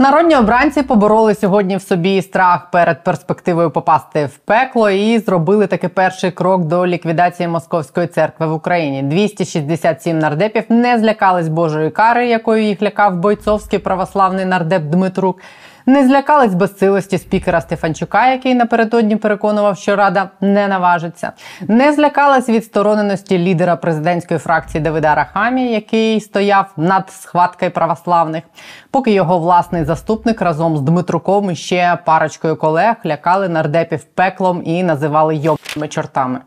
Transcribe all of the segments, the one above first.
Народні обранці побороли сьогодні в собі страх перед перспективою попасти в пекло і зробили таки перший крок до ліквідації московської церкви в Україні. 267 нардепів не злякались Божої кари, якою їх лякав бойцовський православний нардеп Дмитрук. Не злякались безсилості спікера Стефанчука, який напередодні переконував, що рада не наважиться. Не злякались відстороненості лідера президентської фракції Давида Рахамі, який стояв над схваткою православних, поки його власний заступник разом з Дмитруком і ще парочкою колег лякали нардепів пеклом і називали йобними чортами.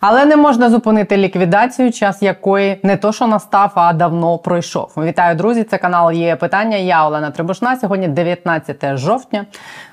Але не можна зупинити ліквідацію, час якої не то, що настав, а давно пройшов. Вітаю, друзі! Це канал є питання. Я Олена Трибушна. Сьогодні 19 жовтня.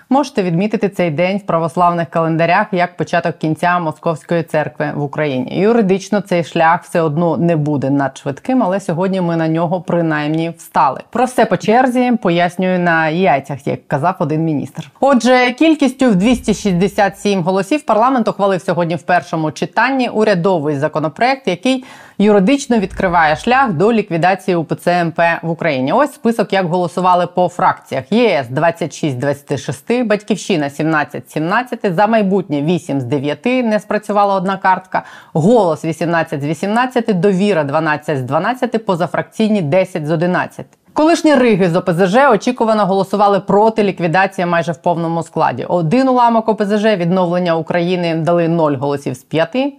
Можете відмітити цей день в православних календарях як початок кінця московської церкви в Україні. Юридично цей шлях все одно не буде надшвидким, але сьогодні ми на нього принаймні встали. Про все по черзі пояснюю на яйцях, як казав один міністр. Отже, кількістю в 267 голосів парламент ухвалив сьогодні в першому читанні урядовий законопроект, який юридично відкриває шлях до ліквідації УПЦ МП в Україні. Ось список, як голосували по фракціях: ЄС 26 26, Батьківщина 17 17, за майбутнє 8 з 9, не спрацювала одна картка. Голос 18 з 18, довіра 12 з 12, позафракційні 10 з 11. Колишні риги з ОПЗЖ очікувано голосували проти ліквідації майже в повному складі. Один уламок ОПЗЖ відновлення України дали 0 голосів з 5.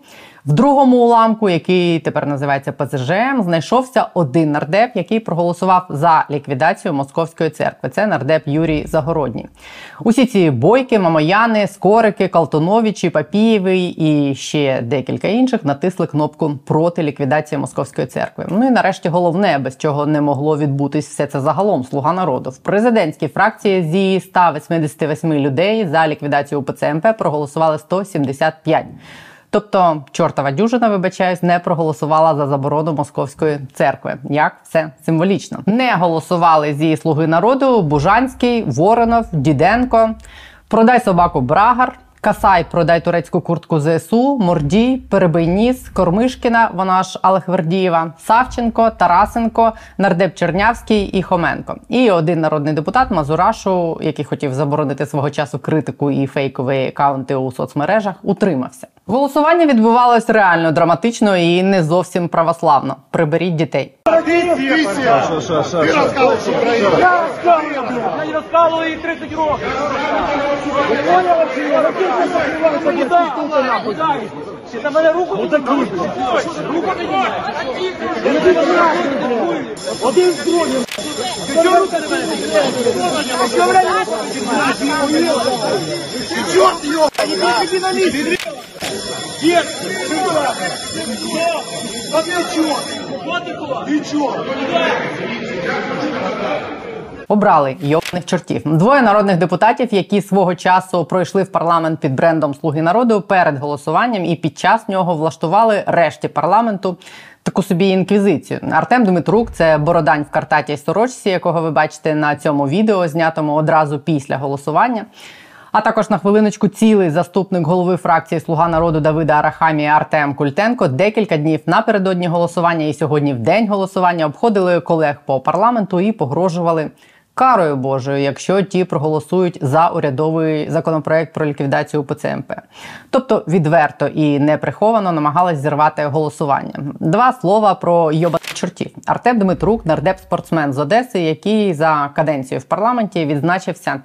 В другому уламку, який тепер називається ПЗЖ, знайшовся один нардеп, який проголосував за ліквідацію московської церкви. Це нардеп Юрій Загородній. Усі ці бойки, мамояни, скорики, Калтоновичі, Папієвий і ще декілька інших натисли кнопку проти ліквідації московської церкви. Ну і нарешті головне, без чого не могло відбутись все це загалом. Слуга народу в президентській фракції зі 188 людей за ліквідацію УПЦ МП проголосували 175. Тобто, чортова дюжина, вибачаюсь, не проголосувала за заборону московської церкви. Як все символічно не голосували зі слуги народу Бужанський, Воронов, Діденко, продай собаку Брагар. Касай, продай турецьку куртку ЗСУ, Мордій, Перебий ніс, Кормишкіна, вона ж Алехвердієва, Савченко, Тарасенко, Нардеп Чернявський і Хоменко. І один народний депутат Мазурашу, який хотів заборонити свого часу критику і фейкові акаунти у соцмережах, утримався. Голосування відбувалось реально драматично і не зовсім православно. Приберіть дітей. Що, що, що, Ти що? розказуєш Україну. Я раскалываю, блядь. Я не раскалываю и 30 років. Вы понял вообще? Я ракету закрываю, не дай, не дай. Это моя руку не такі, Руку піднімай. Один з другим. Ти чого руку не мене? Що, блядь, руку Ти чорт його! Иди на місці. Обрали йобних чортів. Двоє народних депутатів, які свого часу пройшли в парламент під брендом Слуги народу перед голосуванням і під час нього влаштували решті парламенту. Таку собі інквізицію. Артем Дмитрук це бородань в картатій сорочці, якого ви бачите на цьому відео, знятому одразу після голосування. А також на хвилиночку цілий заступник голови фракції Слуга народу Давида Арахамія Артем Культенко декілька днів напередодні голосування і сьогодні в день голосування обходили колег по парламенту і погрожували карою Божою, якщо ті проголосують за урядовий законопроект про ліквідацію УПЦ МП. Тобто відверто і неприховано намагались зірвати голосування. Два слова про йобаних чортів. Артем Дмитрук, нардеп спортсмен з Одеси, який за каденцію в парламенті відзначився.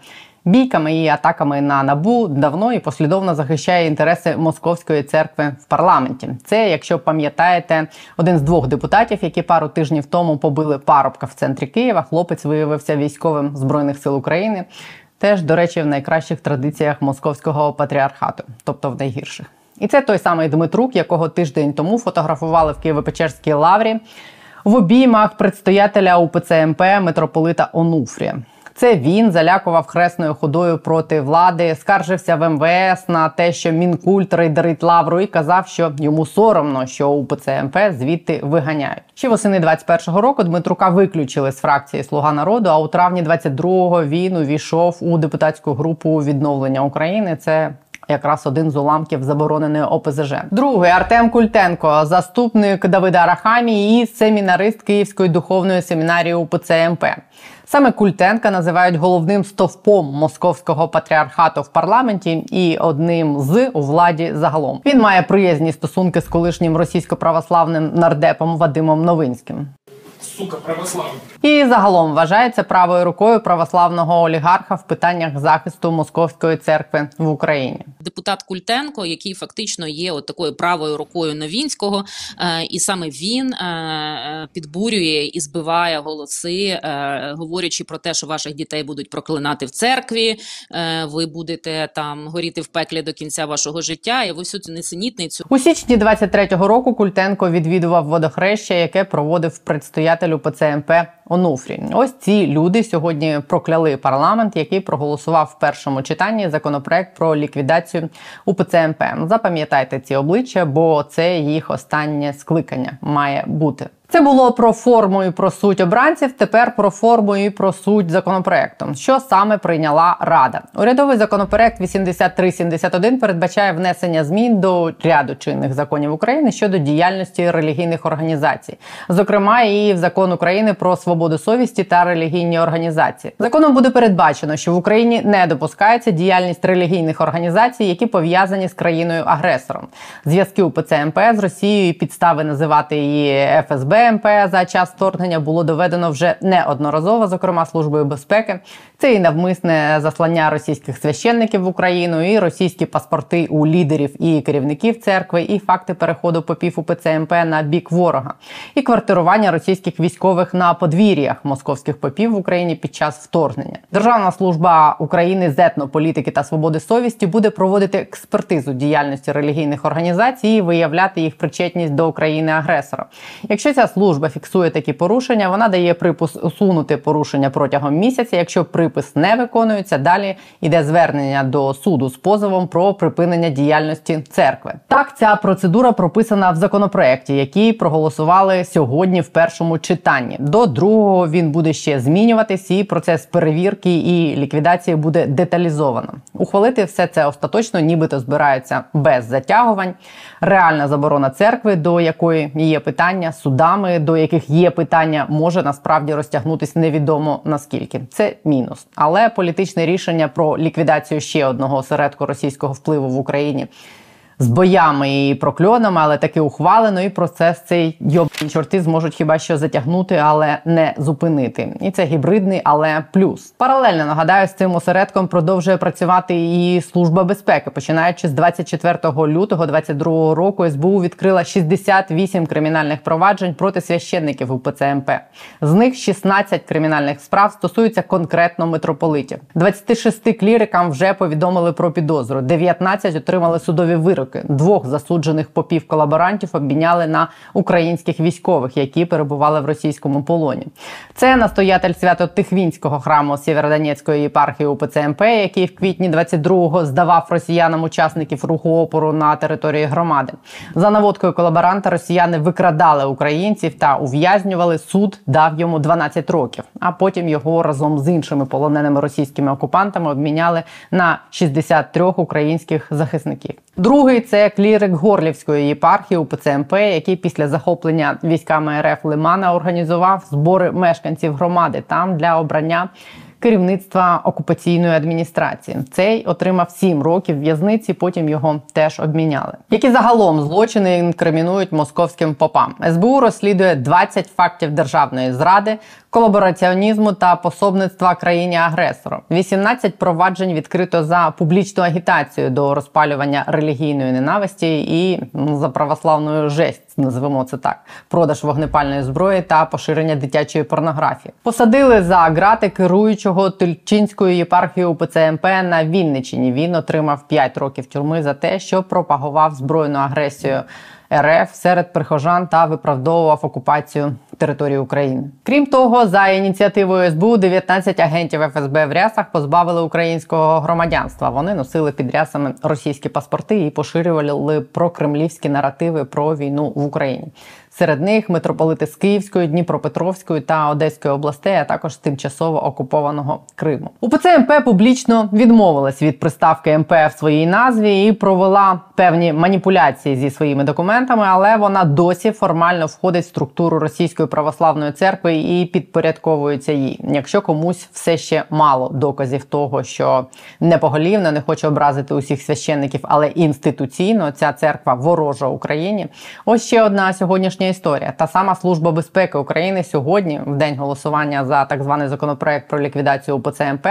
Бійками і атаками на набу давно і послідовно захищає інтереси московської церкви в парламенті. Це, якщо пам'ятаєте, один з двох депутатів, які пару тижнів тому побили парубка в центрі Києва. Хлопець виявився військовим збройних сил України. Теж, до речі, в найкращих традиціях московського патріархату, тобто в найгірших. І це той самий Дмитрук, якого тиждень тому фотографували в Києво-Печерській лаврі в обіймах предстоятеля УПЦ МП митрополита Онуфрія. Це він залякував хресною ходою проти влади, скаржився в МВС на те, що мінкульт рейдерить лавру, і казав, що йому соромно, що УПЦ МП звідти виганяють. Ще восени 21-го року Дмитрука виключили з фракції Слуга народу. А у травні 22-го він увійшов у депутатську групу відновлення України. Це якраз один з уламків забороненої ОПЗЖ. Другий Артем Культенко, заступник Давида Арахамі і семінарист Київської духовної семінарії УПЦ МП. Саме Культенка називають головним стовпом московського патріархату в парламенті і одним з у владі загалом. Він має приязні стосунки з колишнім російсько-православним нардепом Вадимом Новинським. Сука, православна. І загалом вважається правою рукою православного олігарха в питаннях захисту московської церкви в Україні. депутат Культенко, який фактично є от такою правою рукою Новінського, е, і саме він е, е, підбурює і збиває голоси, е, говорячи про те, що ваших дітей будуть проклинати в церкві, е, ви будете там горіти в пеклі до кінця вашого життя, і ви всю цю несенітницю У січні 23-го року Культенко відвідував водохреща, яке проводив предстоятель УПЦ МП Онуфрі. Ось ці люди сьогодні прокляли парламент, який проголосував в першому читанні законопроект про ліквідацію у ПЦМП. Запам'ятайте ці обличчя, бо це їх останнє скликання має бути. Це було про форму і про суть обранців. Тепер про форму і про суть законопроекту. Що саме прийняла Рада? Урядовий законопроект 8371 передбачає внесення змін до ряду чинних законів України щодо діяльності релігійних організацій, зокрема і в закон України про свободу совісті та релігійні організації. Законом буде передбачено, що в Україні не допускається діяльність релігійних організацій, які пов'язані з країною агресором. Зв'язки УПЦ МП з Росією і підстави називати її ФСБ МП за час вторгнення було доведено вже неодноразово, зокрема службою безпеки. Це і навмисне заслання російських священників в Україну, і російські паспорти у лідерів і керівників церкви, і факти переходу попів УПЦ МП на бік ворога, і квартирування російських військових на подвір'ях московських попів в Україні під час вторгнення. Державна служба України з етнополітики та свободи совісті буде проводити експертизу діяльності релігійних організацій і виявляти їх причетність до України агресора. Якщо ця служба фіксує такі порушення, вона дає припис усунути порушення протягом місяця. Якщо припис не виконується, далі йде звернення до суду з позовом про припинення діяльності церкви. Так, ця процедура прописана в законопроекті, який проголосували сьогодні в першому читанні. До другого він буде ще змінюватись, і процес перевірки і ліквідації буде деталізовано. Ухвалити все це остаточно, нібито збираються без затягувань. Реальна заборона церкви, до якої є питання, судами, до яких є питання, може насправді розтягнутися невідомо наскільки. Це мінус. Але політичне рішення про ліквідацію ще одного осередку російського впливу в Україні. З боями і прокльонами, але таки ухвалено, і процес цей йобані чорти зможуть хіба що затягнути, але не зупинити. І це гібридний, але плюс. Паралельно нагадаю, з цим осередком продовжує працювати і служба безпеки. Починаючи з 24 лютого 2022 року, СБУ відкрила 68 кримінальних проваджень проти священників УПЦ МП. З них 16 кримінальних справ стосуються конкретно митрополитів. 26 клірикам вже повідомили про підозру. 19 отримали судові вироки. Двох засуджених попів колаборантів обміняли на українських військових, які перебували в російському полоні. Це настоятель Свято-Тихвінського храму Сєвєродонецької єпархії УПЦ МП, який в квітні 22-го здавав росіянам учасників руху опору на території громади. За наводкою колаборанта росіяни викрадали українців та ув'язнювали. Суд дав йому 12 років, а потім його разом з іншими полоненими російськими окупантами обміняли на 63 українських захисників. Другий це клірик Горлівської єпархії УПЦ МП, який після захоплення військами РФ Лимана організував збори мешканців громади там для обрання. Керівництва окупаційної адміністрації цей отримав 7 років в'язниці. Потім його теж обміняли. Які загалом злочини інкримінують московським попам? СБУ розслідує 20 фактів державної зради, колабораціонізму та пособництва країні агресору. 18 проваджень відкрито за публічну агітацію до розпалювання релігійної ненависті і ну, за православною жесть, називемо це так: продаж вогнепальної зброї та поширення дитячої порнографії. Посадили за грати керуючого Тульчинською єпархією УПЦ МП на Вінниччині. Він отримав 5 років тюрми за те, що пропагував збройну агресію. РФ серед прихожан та виправдовував окупацію території України. Крім того, за ініціативою СБУ 19 агентів ФСБ в рясах позбавили українського громадянства. Вони носили під рясами російські паспорти і поширювали прокремлівські наративи про війну в Україні. Серед них митрополити з Київської, Дніпропетровської та Одеської областей, а також тимчасово окупованого Криму. УПЦ МП публічно відмовилась від приставки МП в своїй назві і провела певні маніпуляції зі своїми документами, але вона досі формально входить в структуру Російської православної церкви і підпорядковується їй. Якщо комусь все ще мало доказів того, що непоголівно не хоче образити усіх священників, але інституційно ця церква ворожа Україні. Ось ще одна сьогоднішня історія. Та сама служба безпеки України сьогодні, в день голосування за так званий законопроект про ліквідацію УПЦ МП,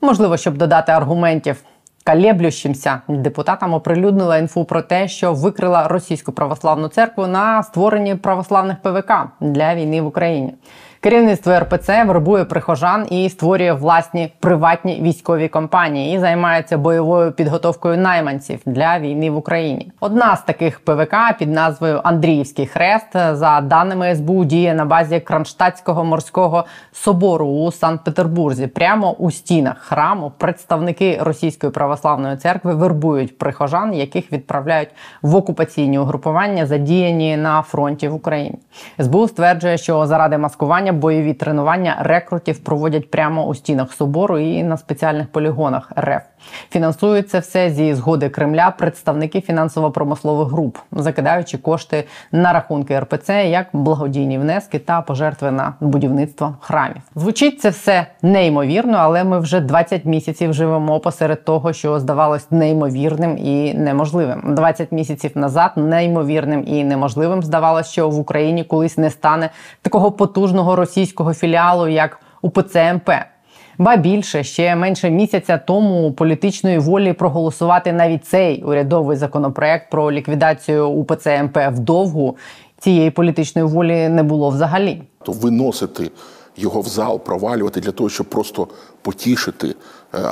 можливо, щоб додати аргументів. Калєблющимся депутатам оприлюднила інфу про те, що викрила російську православну церкву на створенні православних ПВК для війни в Україні. Керівництво РПЦ вербує прихожан і створює власні приватні військові компанії і займається бойовою підготовкою найманців для війни в Україні. Одна з таких ПВК під назвою Андріївський хрест за даними СБУ діє на базі Кронштадтського морського собору у Санкт-Петербурзі. Прямо у стінах храму представники російської православної церкви вербують прихожан, яких відправляють в окупаційні угрупування, задіяні на фронті в Україні. СБУ стверджує, що заради маскування бойові тренування рекрутів проводять прямо у стінах собору і на спеціальних полігонах РФ. Фінансується все зі згоди Кремля представники фінансово-промислових груп, закидаючи кошти на рахунки РПЦ як благодійні внески та пожертви на будівництво храмів. Звучить це все неймовірно, але ми вже 20 місяців живемо посеред того, що здавалось неймовірним і неможливим. 20 місяців назад неймовірним і неможливим здавалося, що в Україні колись не стане такого потужного російського філіалу, як УПЦ МП. Ба більше ще менше місяця тому політичної волі проголосувати навіть цей урядовий законопроект про ліквідацію УПЦ МП вдовгу цієї політичної волі не було взагалі. то виносити його в зал, провалювати для того, щоб просто потішити е,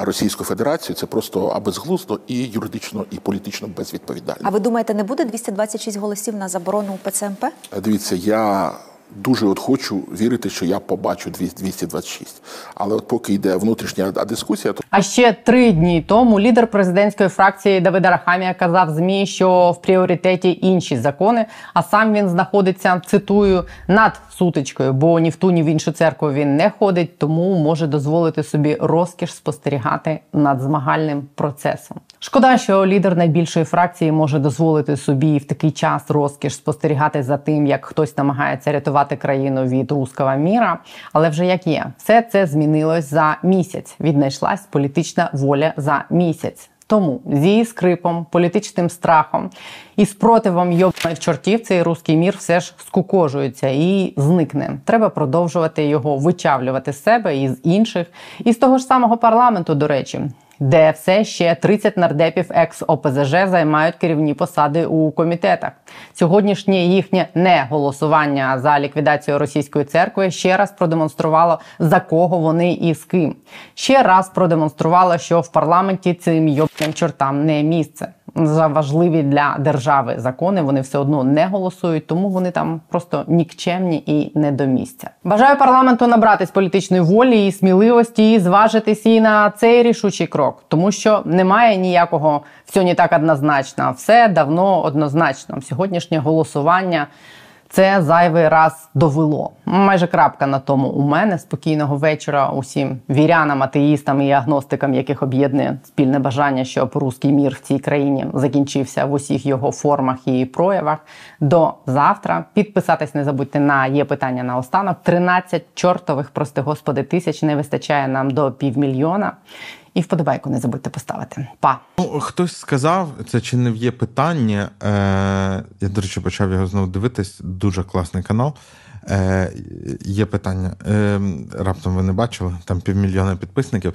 Російську Федерацію, це просто абезглуздо і юридично, і політично безвідповідально. А ви думаєте, не буде 226 голосів на заборону у ПЦМП? Е, Дивіться, я дуже от хочу вірити, що я побачу 200 226. Але от поки йде внутрішня дискусія, то А ще три дні тому лідер президентської фракції Давид Арахамія казав змі, що в пріоритеті інші закони, а сам він знаходиться цитую над сутичкою, бо ні в ту, ні в іншу церкву він не ходить, тому може дозволити собі розкіш спостерігати над змагальним процесом. Шкода, що лідер найбільшої фракції може дозволити собі в такий час розкіш спостерігати за тим, як хтось намагається рятувати країну від руского міра. Але вже як є, все це змінилось за місяць. Віднайшлась політична воля за місяць. Тому зі скрипом, політичним страхом і спротивом йобаних чортів цей руський мір все ж скукожується і зникне. Треба продовжувати його вичавлювати з себе і з інших, і з того ж самого парламенту, до речі. Де все ще 30 нардепів екс ОПЗЖ займають керівні посади у комітетах. Сьогоднішнє їхнє не голосування за ліквідацію російської церкви ще раз продемонструвало за кого вони і з ким. Ще раз продемонструвало, що в парламенті цим йобним чортам не місце. За важливі для держави закони вони все одно не голосують, тому вони там просто нікчемні і не до місця. Бажаю парламенту набратись політичної волі і сміливості і зважитись і на цей рішучий крок, тому що немає ніякого все не так однозначно. Все давно однозначно. Сьогоднішнє голосування. Це зайвий раз довело. Майже крапка на тому у мене спокійного вечора усім вірянам, атеїстам і агностикам, яких об'єднує спільне бажання, щоб руський мір в цій країні закінчився в усіх його формах і проявах. До завтра підписатись не забудьте на є питання на останок. 13 чортових, прости господи, тисяч не вистачає нам до півмільйона. І вподобайку не забудьте поставити. Па! Ну, хтось сказав, це чи не є питання. Е, я, до речі, почав його знову дивитись. Дуже класний канал. Е, є питання. Е, раптом ви не бачили, там півмільйона підписників.